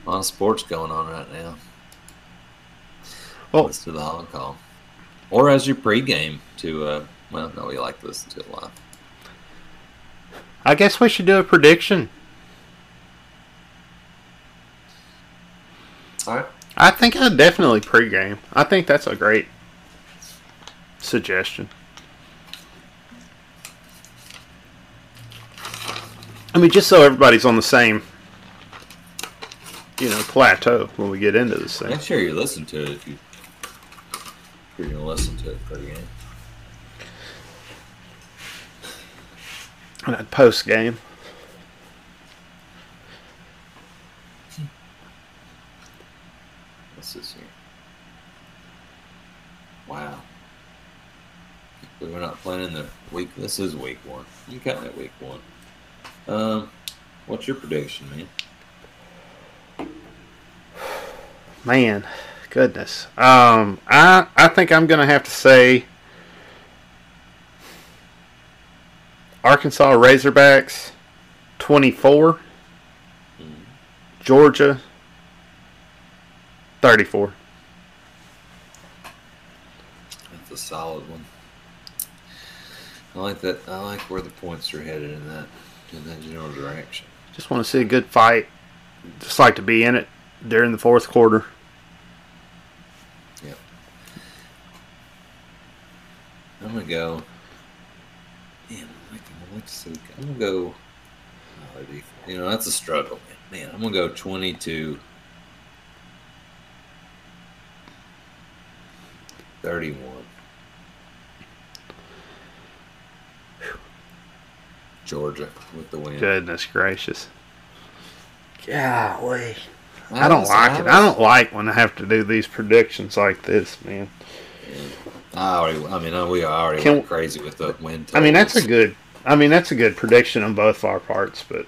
A lot of sports going on right now. Well- listen to the hog call, or as your pregame to. uh Well, no, we like to listen to it live. I guess we should do a prediction. All right. I think I'd definitely pregame. I think that's a great suggestion. I mean, just so everybody's on the same, you know, plateau when we get into this thing. Make sure you listen to it if you. If you're gonna listen to it pregame. And that post game. What's this here? Wow. We were not playing in the week. This is week one. You got it week one. Um, what's your prediction, man? Man, goodness. Um, I I think I'm gonna have to say Arkansas Razorbacks 24, Georgia 34. That's a solid one. I like that. I like where the points are headed in that in that general direction. Just want to see a good fight. Just like to be in it during the fourth quarter. Yep. I'm gonna go. Man, like, what's the, I'm gonna go. oh, You know, that's a struggle, man. Man, I'm gonna go 22. 31. Georgia with the win. Goodness gracious. Golly. I don't was- like it. was- I don't like when I have to do these predictions like this, man. I already. I mean, uh, we already Can- went crazy with the win. I mean, that's a good. I mean, that's a good prediction on both our parts. But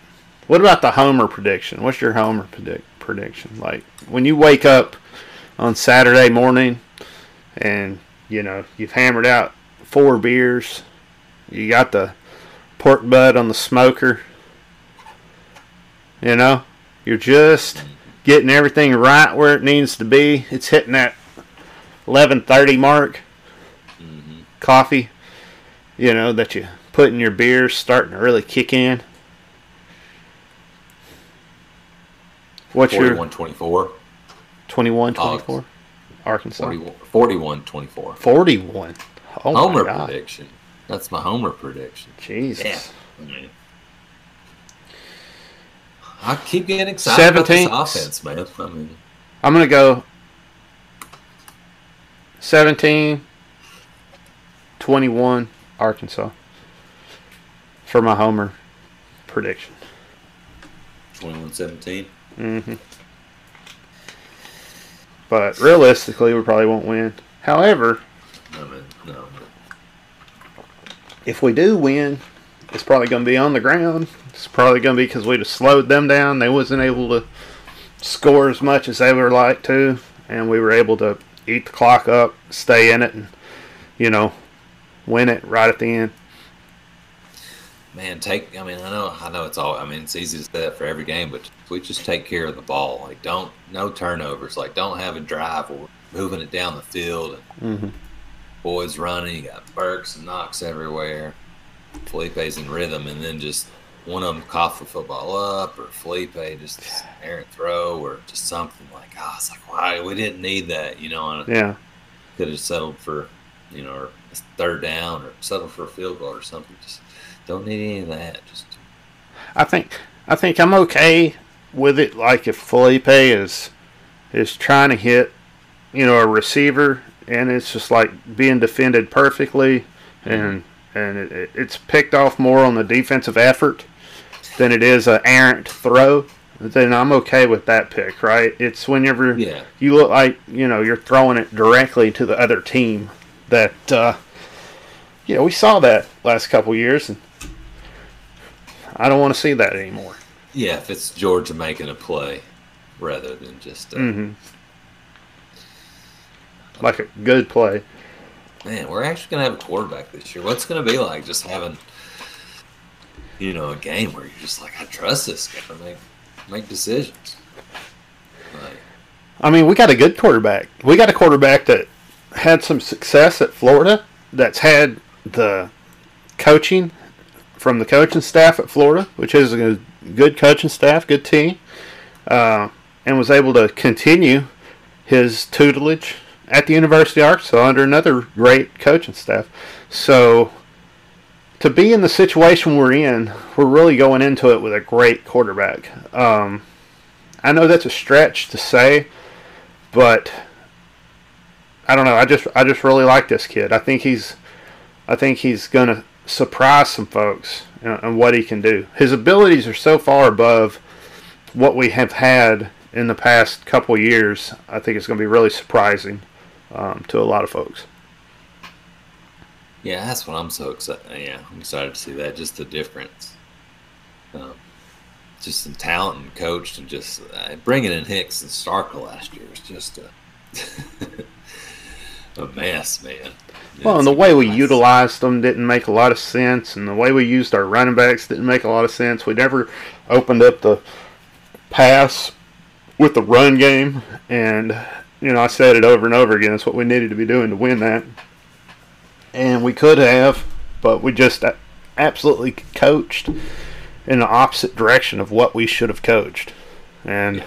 what about the homer prediction? What's your homer predict prediction? Like when you wake up on Saturday morning, and you know you've hammered out four beers, you got the pork butt on the smoker. You know, you're just getting everything right where it needs to be. It's hitting that 11:30 mark Mhm. coffee, you know, that you put in your beers starting to really kick in. What's your 41 24. 21 Hogs. 24? Arkansas. 41, 41 24. 41. Oh homer prediction. That's my homer prediction. Jesus. Yeah. I keep getting excited about 17. this offense, man. I mean, I'm going to go 17 21 Arkansas for my homer prediction. 21 17. hmm But realistically, we probably won't win. However, I mean. If we do win, it's probably going to be on the ground. It's probably going to be because we just slowed them down. They wasn't able to score as much as they would like to, and we were able to eat the clock up, stay in it, and you know, win it right at the end. Man, take. I mean, I know. I know it's all. I mean, it's easy to say that for every game, but if we just take care of the ball. Like, don't no turnovers. Like, don't have a drive or moving it down the field and hmm boys running. You got Burks and Knox everywhere. Felipe's in rhythm, and then just one of them cough the football up, or Felipe just errant throw, or just something like, oh, it's like, why we didn't need that, you know? And Yeah, could have settled for, you know, or third down, or settled for a field goal or something. Just don't need any of that. Just I think I think I'm okay with it. Like if Felipe is is trying to hit, you know, a receiver, and it's just like being defended perfectly, and and it, it- it's picked off more on the defensive effort than it is a errant throw. Then I'm okay with that pick, right? It's whenever yeah, you look like you know you're throwing it directly to the other team that uh, you know we saw that last couple years and I don't want to see that anymore. yeah. If it's Georgia making a play rather than just, uh, hmm Like a good play. man, we're actually going to have a quarterback this year. What's going to be like just having, you know, a game where you're just like, I trust this guy to make make decisions. Like, I mean, we got a good quarterback. We got a quarterback that had some success at Florida. That's had the coaching from the coaching staff at Florida, which is a good coaching staff, good team, uh, and was able to continue his tutelage at the University of Arkansas under another great coaching staff. So to be in the situation we're in, we're really going into it with a great quarterback. Um, I know that's a stretch to say, but I don't know. I just I just really like this kid. I think he's I think he's gonna surprise some folks and what he can do. His abilities are so far above what we have had in the past couple years. I think it's going to be really surprising um, to a lot of folks. Yeah, that's what I'm so excited. Yeah, I'm excited to see that. Just the difference. Um, just some talent and coached, and just uh, bringing in Hicks and Starkel last year was just a, <laughs> a mess, man. Well, and the way we utilized them didn't make a lot of sense, and the way we used our running backs didn't make a lot of sense. We never opened up the pass with the run game, and you know I said it over and over again. It's what we needed to be doing to win that, and we could have, but we just absolutely coached in the opposite direction of what we should have coached, and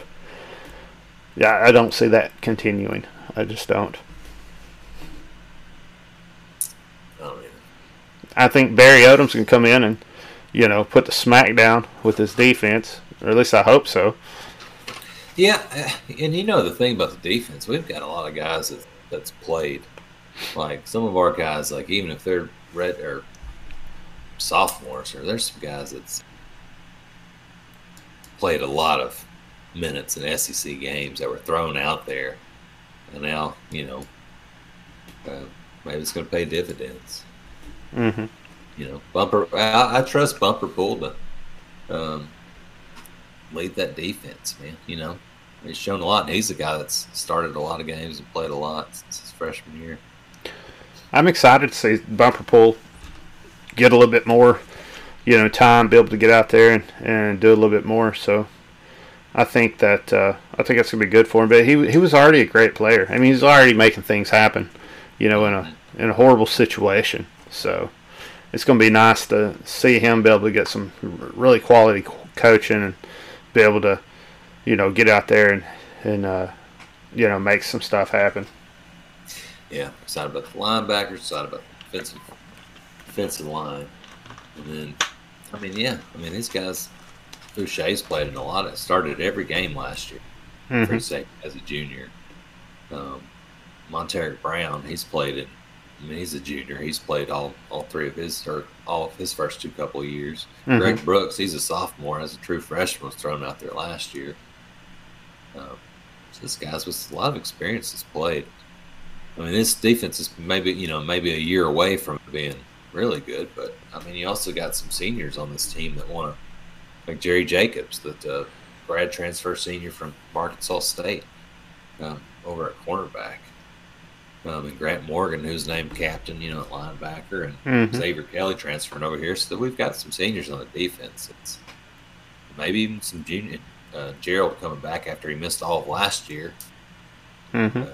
yeah, I don't see that continuing. I just don't. I think Barry Odom's can come in and, you know, put the smack down with his defense, or at least I hope so. Yeah, and you know the thing about the defense, we've got a lot of guys that that's played. Like some of our guys, like even if they're red or sophomores, or there's some guys that's played a lot of minutes in SEC games that were thrown out there, and now you know uh, maybe it's going to pay dividends. Mm-hmm. You know, Bumper. I, I trust Bumper Pool to um, lead that defense, man. You know, he's shown a lot. He's a guy that's started a lot of games and played a lot since his freshman year. I'm excited to see Bumper Pool get a little bit more, you know, time, be able to get out there and, and do a little bit more. So I think that uh, I think that's gonna be good for him. But he he was already a great player. I mean, he's already making things happen, you know, in a in a horrible situation. So it's to be nice to see him be able to get some really quality coaching and be able to, you know, get out there and and uh, you know make some stuff happen. Yeah, excited about the linebackers, excited about the defensive defensive line, and then I mean, yeah, I mean these guys. Foucha's played in a lot of started every game last year mm-hmm. as a junior. Um, Montaric Brown, he's played in I mean, he's a junior. He's played all, all three of his or all of his first two couple of years. Mm-hmm. Greg Brooks, he's a sophomore, as a true freshman, was thrown out there last year. Um, so this guy's with a lot of experience has played. I mean, this defense is maybe you know maybe a year away from being really good, but I mean, you also got some seniors on this team that want to, like Jerry Jacobs, that uh, grad transfer senior from Arkansas State, um, over at cornerback. Um, and Grant Morgan, who's named captain, you know, at linebacker, and mm-hmm. Xavier Kelly transferring over here. So we've got some seniors on the defense. It's maybe even some junior. Uh, Gerald coming back after he missed all of last year mm-hmm. uh,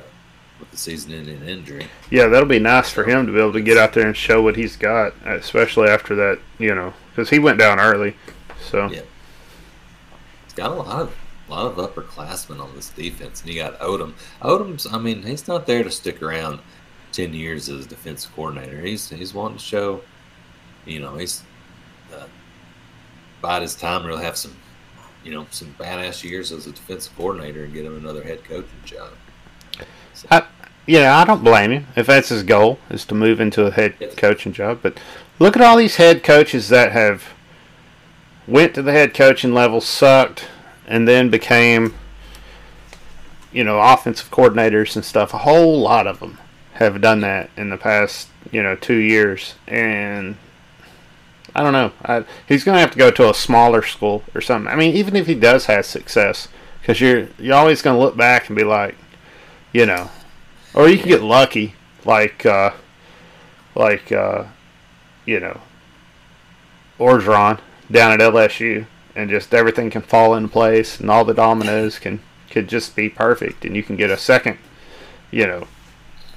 with the season-ending injury. Yeah, that'll be nice for him to be able to get out there and show what he's got, especially after that, you know, because he went down early. So yeah, he's got a lot of a lot of upperclassmen on this defense, and you got Odom. Odom's, I mean, he's not there to stick around ten years as a defense coordinator. He's he's wanting to show, you know, he's uh, bide his time, really have some, you know, some badass years as a defensive coordinator and get him another head coaching job. So. I, yeah, I don't blame him if that's his goal is to move into a head coaching job. But look at all these head coaches that have went to the head coaching level, sucked, and then became, you know, offensive coordinators and stuff. A whole lot of them have done that in the past, you know, two years. And I don't know. I, he's going to have to go to a smaller school or something. I mean, even if he does have success, because you're you're always going to look back and be like, you know, or you can get lucky, like uh, like uh, you know Orgeron down at LSU, and just everything can fall into place, and all the dominoes can could just be perfect, and you can get a second, you know,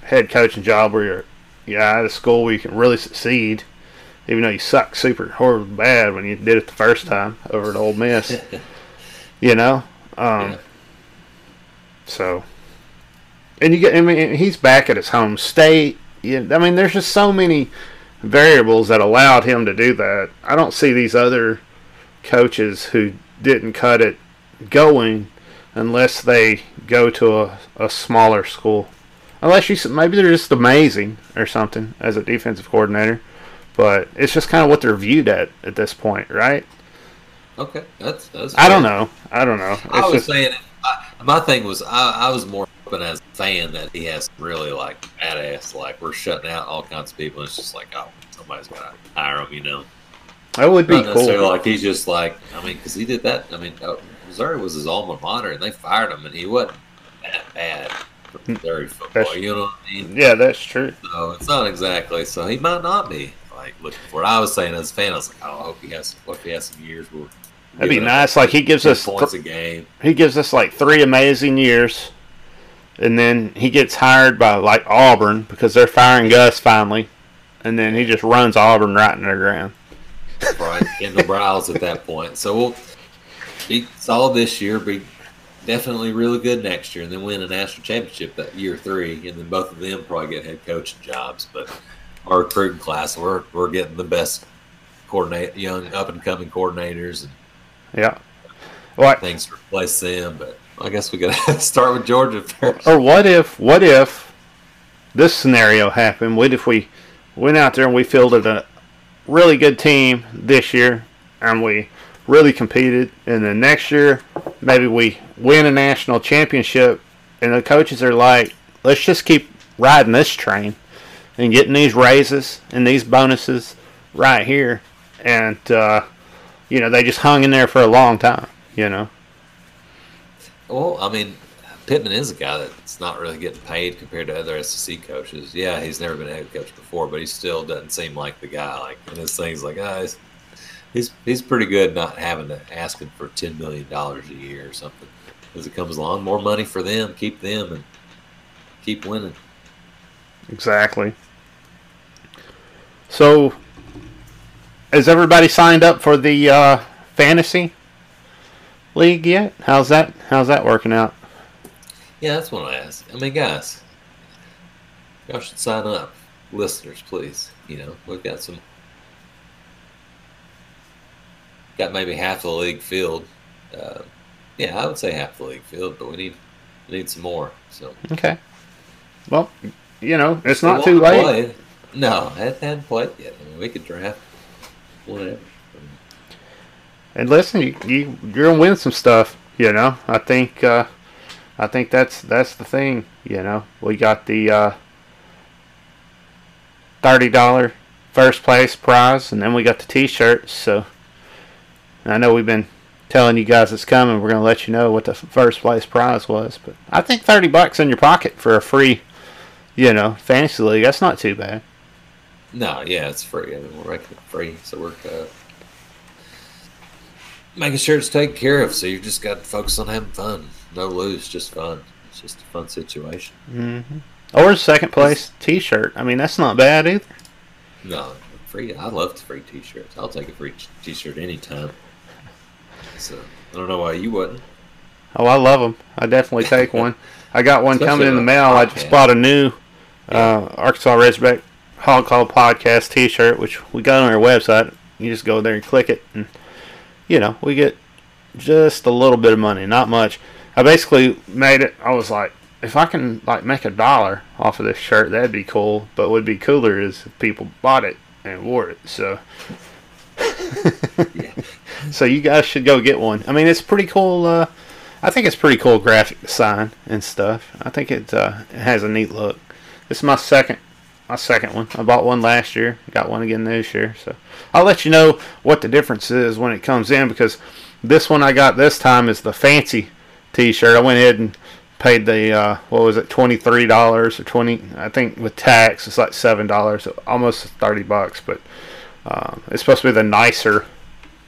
head coaching job where you're yeah at a school where you can really succeed, even though you suck super horrible bad when you did it the first time over at Ole Miss. <laughs> you know, um, Yeah. so and you get I mean he's back at his home state. You, I mean, there's just so many variables that allowed him to do that. I don't see these other coaches who didn't cut it going unless they go to a, a smaller school. Unless you maybe they're just amazing or something as a defensive coordinator, but it's just kind of what they're viewed at at this point, right? Okay, that's that's. I don't know. I don't know. I was just- saying, I, my thing was, I, I was more hoping as a fan that he has really like badass, like we're shutting out all kinds of people. It's just like, oh, somebody's got to hire him, you know. That would be Not cool. like he's just like, I mean, because he did that. I mean, uh, Missouri was his alma mater, and they fired him, and he wasn't that bad for Missouri football. That's- You know what I mean? Yeah, that's true. So it's not exactly. So he might not be like looking for. I was saying as a fan, I was like, oh, I hope he has. If he has some years where That'd be nice. Like he gives us points a game. he gives us like three amazing years, and then he gets hired by like Auburn because they're firing Gus finally, and then he just runs Auburn right in the ground. Right? Kendall Briles at that point. So we'll be solid this year, be definitely really good next year, and then win a national championship that year three, and then both of them probably get head coaching jobs. But our recruiting class, we're we're getting the best coordinate young up and coming coordinators and Yeah. What things to replace them. But I guess we got to <laughs> start with Georgia first. or what if what if this scenario happened? What if we went out there and we fielded a really good team this year and we really competed and then next year maybe we win a national championship and the coaches are like, let's just keep riding this train and getting these raises and these bonuses right here and uh, you know, they just hung in there for a long time, you know. Well, I mean, Pittman is a guy that's not really getting paid compared to other SEC coaches. Yeah, he's never been a head coach before, but he still doesn't seem like the guy. Like, and his thing's like, ah, he's, he's he's pretty good not having to ask him for ten million dollars a year or something. As it comes along, more money for them, keep them, and keep winning. Exactly. So, has everybody signed up for the uh, fantasy league yet? How's that? How's that working out? Yeah, that's what I ask. I mean, guys, y'all should sign up, listeners, please. You know, we've got some, got maybe half the league filled. Uh, yeah, I would say half the league filled, but we need we need some more. So Okay. Well, you know, it's not too late. play- no, I hadn't played yet. I mean, we could draft whatever. And listen, you, you you're gonna win some stuff. You know, I think uh, I think that's that's the thing. You know, we got the uh, thirty dollar first place prize, and then we got the T-shirts. So I know we've been telling you guys it's coming. We're gonna let you know what the first place prize was. But I think thirty bucks in your pocket for a free, you know, fantasy league. That's not too bad. No, yeah, it's free. I mean, we're making it free, so we're uh, making sure it's taken care of. So you just got to focus on having fun. No lose, just fun. It's just a fun situation. hmm Or a second place T-shirt. I mean, that's not bad either. No, free. I love free T-shirts. I'll take a free T-shirt anytime. So I don't know why you wouldn't. Oh, I love them. I definitely take one. <laughs> I got one Especially coming in the mail. I just bought a new uh, Arkansas Razorback Hog Call Podcast T-shirt, which we got on our website. You just go there and click it, and you know we get just a little bit of money, not much. I basically made it. I was like, if I can like make a dollar off of this shirt, that'd be cool. But what would be cooler is if people bought it and wore it. So. <laughs> Yeah. <laughs> So you guys should go get one. I mean, it's pretty cool. Uh, I think it's pretty cool graphic design and stuff. I think it, uh, it has a neat look. This is my second, my second one. I bought one last year. Got one again this year. So I'll let you know what the difference is when it comes in because this one I got this time is the fancy T-shirt. I went ahead and paid the uh, what was it twenty three dollars or twenty I think with tax it's like seven dollars almost thirty bucks but um, it's supposed to be the nicer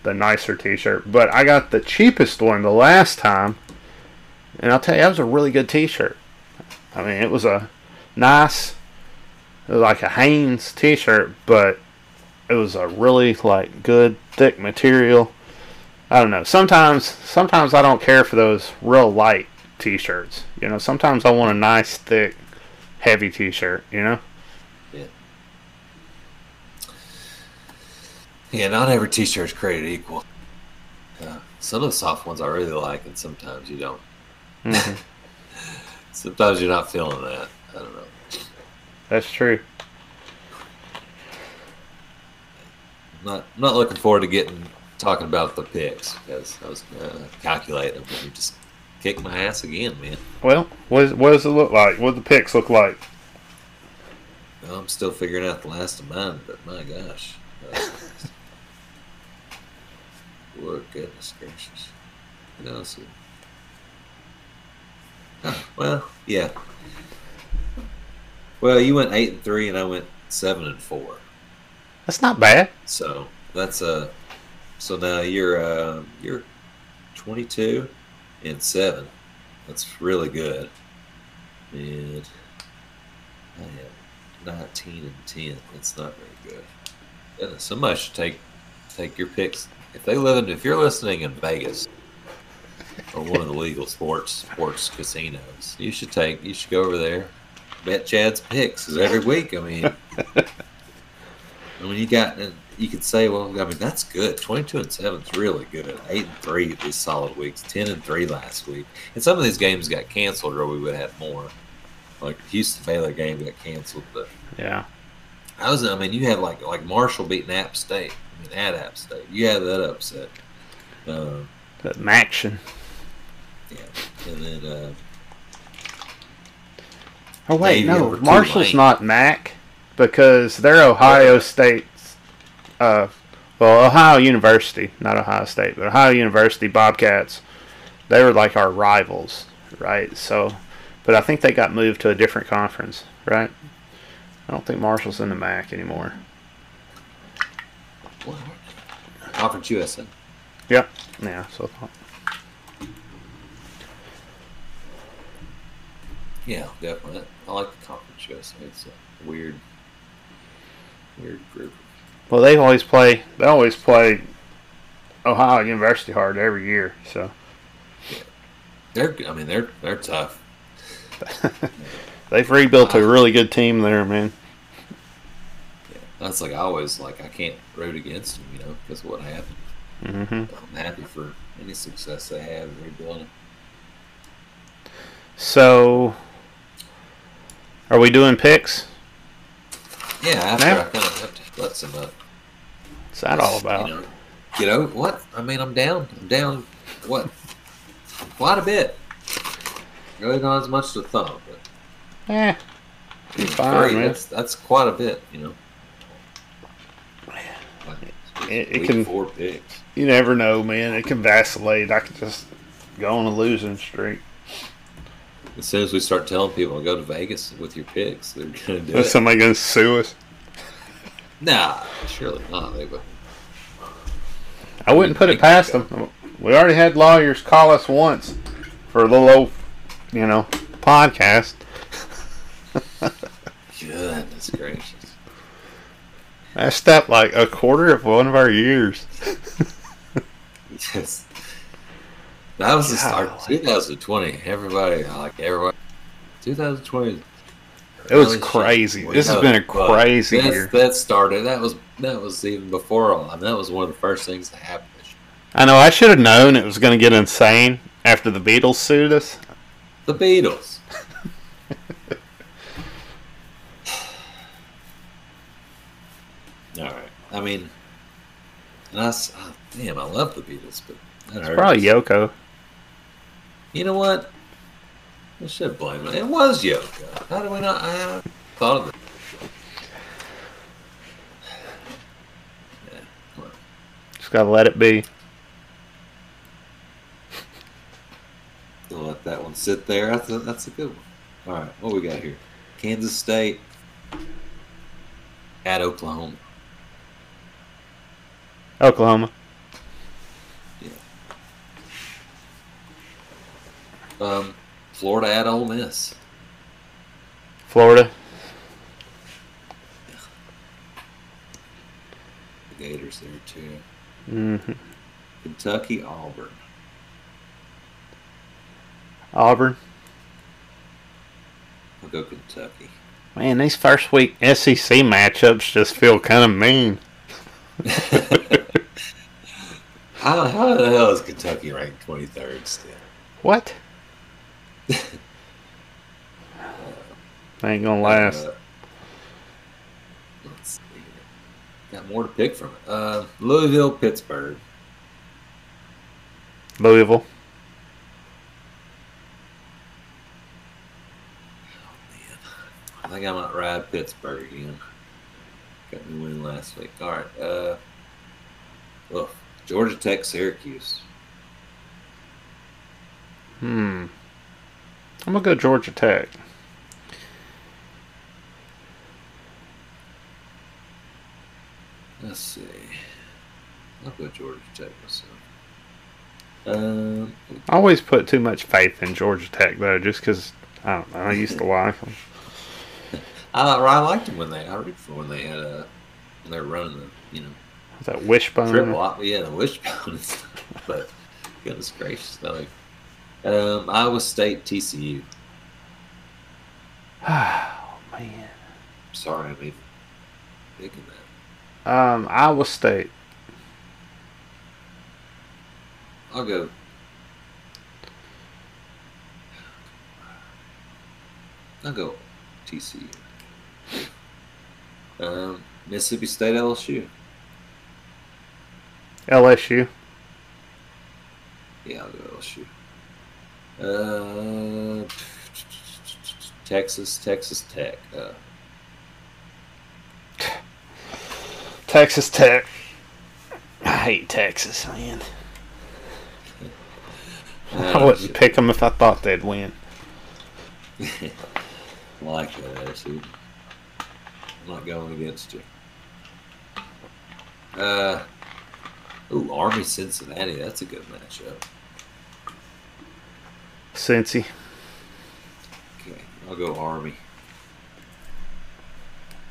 the nicer t-shirt. But I got the cheapest one the last time and I'll tell you that was a really good t-shirt. I mean it was a nice was like a Hanes t-shirt but it was a really like good thick material I don't know sometimes sometimes I don't care for those real light t-shirts. You know, sometimes I want a nice, thick, heavy t-shirt. You know. Yeah. Yeah, not every T-shirt is created equal. Uh, some of the soft ones I really like, and sometimes you don't. Mm-hmm. <laughs> sometimes you're not feeling that. I don't know. That's true. not not looking forward to getting talking about the picks because I was uh, calculating them. You just kick my ass again, man. Well, what, is, what does it look like? What do the picks look like? Well, I'm still figuring out the last of mine, but my gosh. Uh, <laughs> Lord goodness gracious. Know, so, oh, <sighs> well, yeah. Well, you went eight and three, and I went seven and four. That's not bad. So that's a. So now you're uh, you're 22 and seven. That's really good. And I have 19 and 10. That's not very good. Yeah, somebody should take take your picks. If they live in, if you're listening in Vegas or one of the legal sports sports casinos, you should take you should go over there. Bet Chad's picks because every week. I mean, <laughs> I mean you got you could say, well, I mean, that's good. 22 and 7 is really good. 8 and 3 these solid weeks. 10 and 3 last week. And some of these games got canceled or we would have more. Like Houston Baylor game got canceled, but yeah. I was I mean, you had like like Marshall beating App State. I mean at App State. You had that upset. Um, that MACtion. Yeah. And then uh Oh wait, no, Marshall's not MAC because they're Ohio State uh, well, Ohio University, not Ohio State, but Ohio University Bobcats, they were like our rivals, right? So, but I think they got moved to a different conference, right? I don't think Marshall's in the MAC anymore. Conference USA. Yep. Yeah. So. Yeah, definitely. I like the Conference USA. It's a weird, weird group well, they always play. They always play Ohio University hard every year. So they're. I mean, they're they're tough. <laughs> They've rebuilt a really good team there, man. Yeah, that's like I always like. I can't root against them, you know, because of what happened. Mm-hmm. I'm happy for any success they have in rebuilding. So, are we doing picks? Yeah, after I kind of have to let some up. What's that all about? You know, what? I mean, I'm down. I'm down. What? Quite a bit. Really not as much to thumb, but eh, fine, three, that's that's quite a bit, you know. it, it can four picks. You never know, man. It can vacillate. I could just go on a losing streak. As soon as we start telling people to go to Vegas with your picks, they're gonna do Is it. Somebody gonna sue us? Nah, surely not. They would. I wouldn't put it past them. We already had lawyers call us once for a little old, you know, podcast. <laughs> Goodness gracious. I stepped like a quarter of one of our years. yes. That was the start. 2020. Everybody, like everybody. 2020 it was crazy. This has been a crazy year. That started. That was that was even before all. I mean, that was one of the first things that happened. I know. I should have known it was going to get insane after the Beatles sued us. The Beatles. <sighs> all right. I mean, and I, oh, damn, I love the Beatles, but it's probably Yoko. You know what? I should blame it. It was Yoko. How do we not? I thought of it. Yeah, well. Just gotta let it be. Don't let that one sit there. That's a, that's a good one. All right, what we got here? Kansas State at Oklahoma. Oklahoma. Yeah. Um, Florida at Ole Miss. Florida. The Gators there too. hmm Kentucky Auburn. Auburn. I'll go Kentucky. Man, these first week SEC matchups just feel kind of mean. <laughs> How, how the hell is Kentucky ranked 23rd still? What? Ain't gonna last. Uh, let's see. Got more to pick from it. Uh, Louisville, Pittsburgh. Louisville. I think I might ride Pittsburgh again. Got me win last week. All right. Uh, well, Georgia Tech, Syracuse. Hmm. I'm gonna go Georgia Tech. Let's see. I'll go Georgia Tech myself. Um, I always put too much faith in Georgia Tech though, just because I don't know. I used to like them. <laughs> I, I liked them when they I rooted for when they had a when they were running the you know Was that Wishbone? triple yeah the wishbone. <laughs> But goodness gracious, I like um, Iowa State TCU. <sighs> Oh man. Sorry, I'm even thinking that. Um, Iowa State. I'll go. I'll go TCU. Um, Mississippi State LSU. LSU. Yeah, I'll go LSU. Uh, Texas, Texas Tech. Uh, Texas Tech. I hate Texas, man. I wouldn't pick them if I thought they'd win. <laughs> like that attitude. I'm not going against you. Uh, ooh, Army Cincinnati. That's a good matchup. Cincy. Okay, I'll go Army.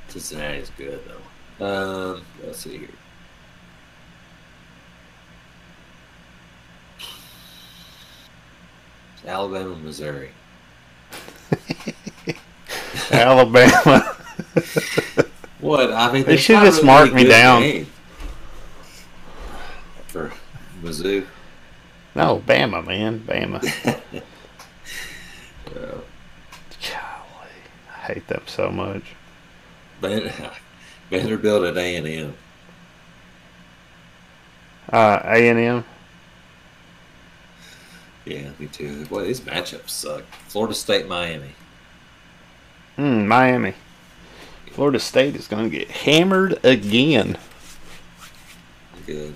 Cincinnati is good though. Um, let's see here. Alabama, Missouri. <laughs> Alabama. <laughs> What? I mean, They should just mark me down. game for Mizzou. no, Bama, man. Bama. <laughs> Uh, Golly. I hate them so much. Van- <laughs> Vanderbilt at A and M. Uh, A&M. Yeah, me too. Boy, these matchups suck. Florida State, Miami. Mm, Miami. Florida State is going to get hammered again. Good.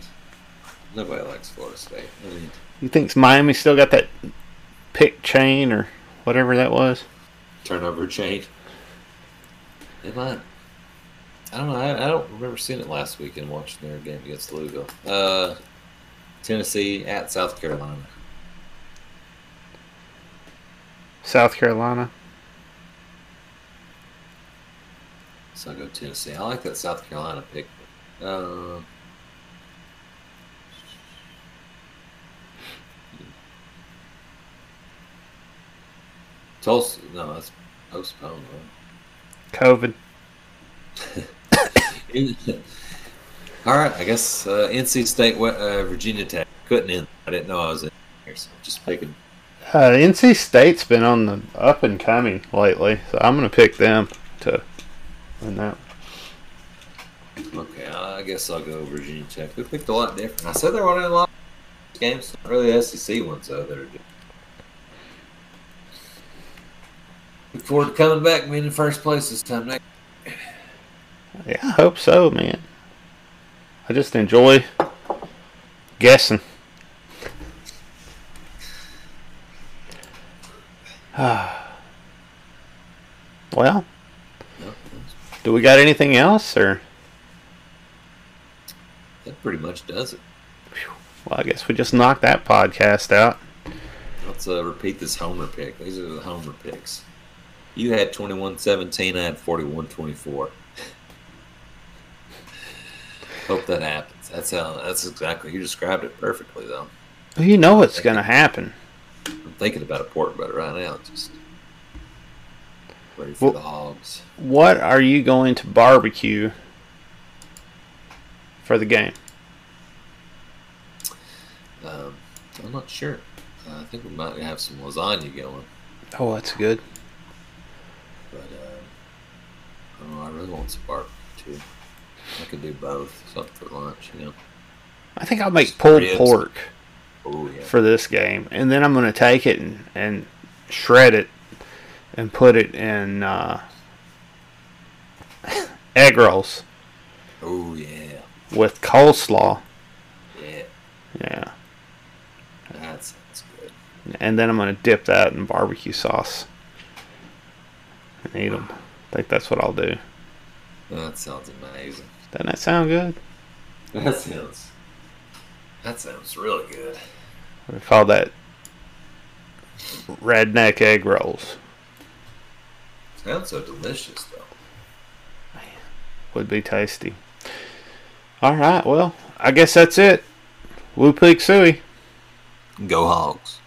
Nobody likes Florida State. I mean, You think Miami still got that pick chain or whatever that was? turnover chain. They might. I don't know. I, I don't remember seeing it last week and watching their game against Louisville. Uh, Tennessee at South Carolina. South Carolina. So I'll go Tennessee. I like that South Carolina pick. Uh, Tulsa. No, that's postponed. COVID. <coughs> All right. I guess uh, NC State, uh, Virginia Tech. Couldn't in. I didn't know I was in here, so just picking. Uh, NC State's been on the up and coming lately, so I'm going to pick them to win that. Okay, I guess I'll go Virginia Tech. They picked a lot different. I said there weren't a lot of games, not really SEC ones though. That are good. Look forward to coming back and being in first place this time next. Yeah, I hope so, man. I just enjoy guessing. <sighs> well, do we got anything else, or that pretty much does it. well, I guess we just knocked that podcast out. Let's uh, repeat this homer pick. These are the homer picks. You had 21-17. I had 41-24. Hope that happens. That's how. That's exactly. You described it perfectly, though. Well, you know what's going to happen. I'm thinking about a pork butt right now. Just ready for Well- the hogs. What are you going to barbecue for the game? Um, I'm not sure. Uh, I think we might have some lasagna going, Oh, that's good. but uh, I don't know. I really want some barbecue too. I could do both. Something for lunch, you know. I think I'll make pulled pork Oh yeah. for this game, and then I'm going to take it and, and shred it and put it in uh, <laughs> egg rolls Oh yeah. with coleslaw. Yeah. Yeah, That sounds good. and then I'm going to dip that in barbecue sauce and eat them. Think that's what I'll do. That sounds amazing. Doesn't that sound good? That sounds. That sounds really good. We call that redneck egg rolls. Sounds so delicious though. Would be tasty. All right, well, I guess that's it. Woo Pig Sooie. Go hogs.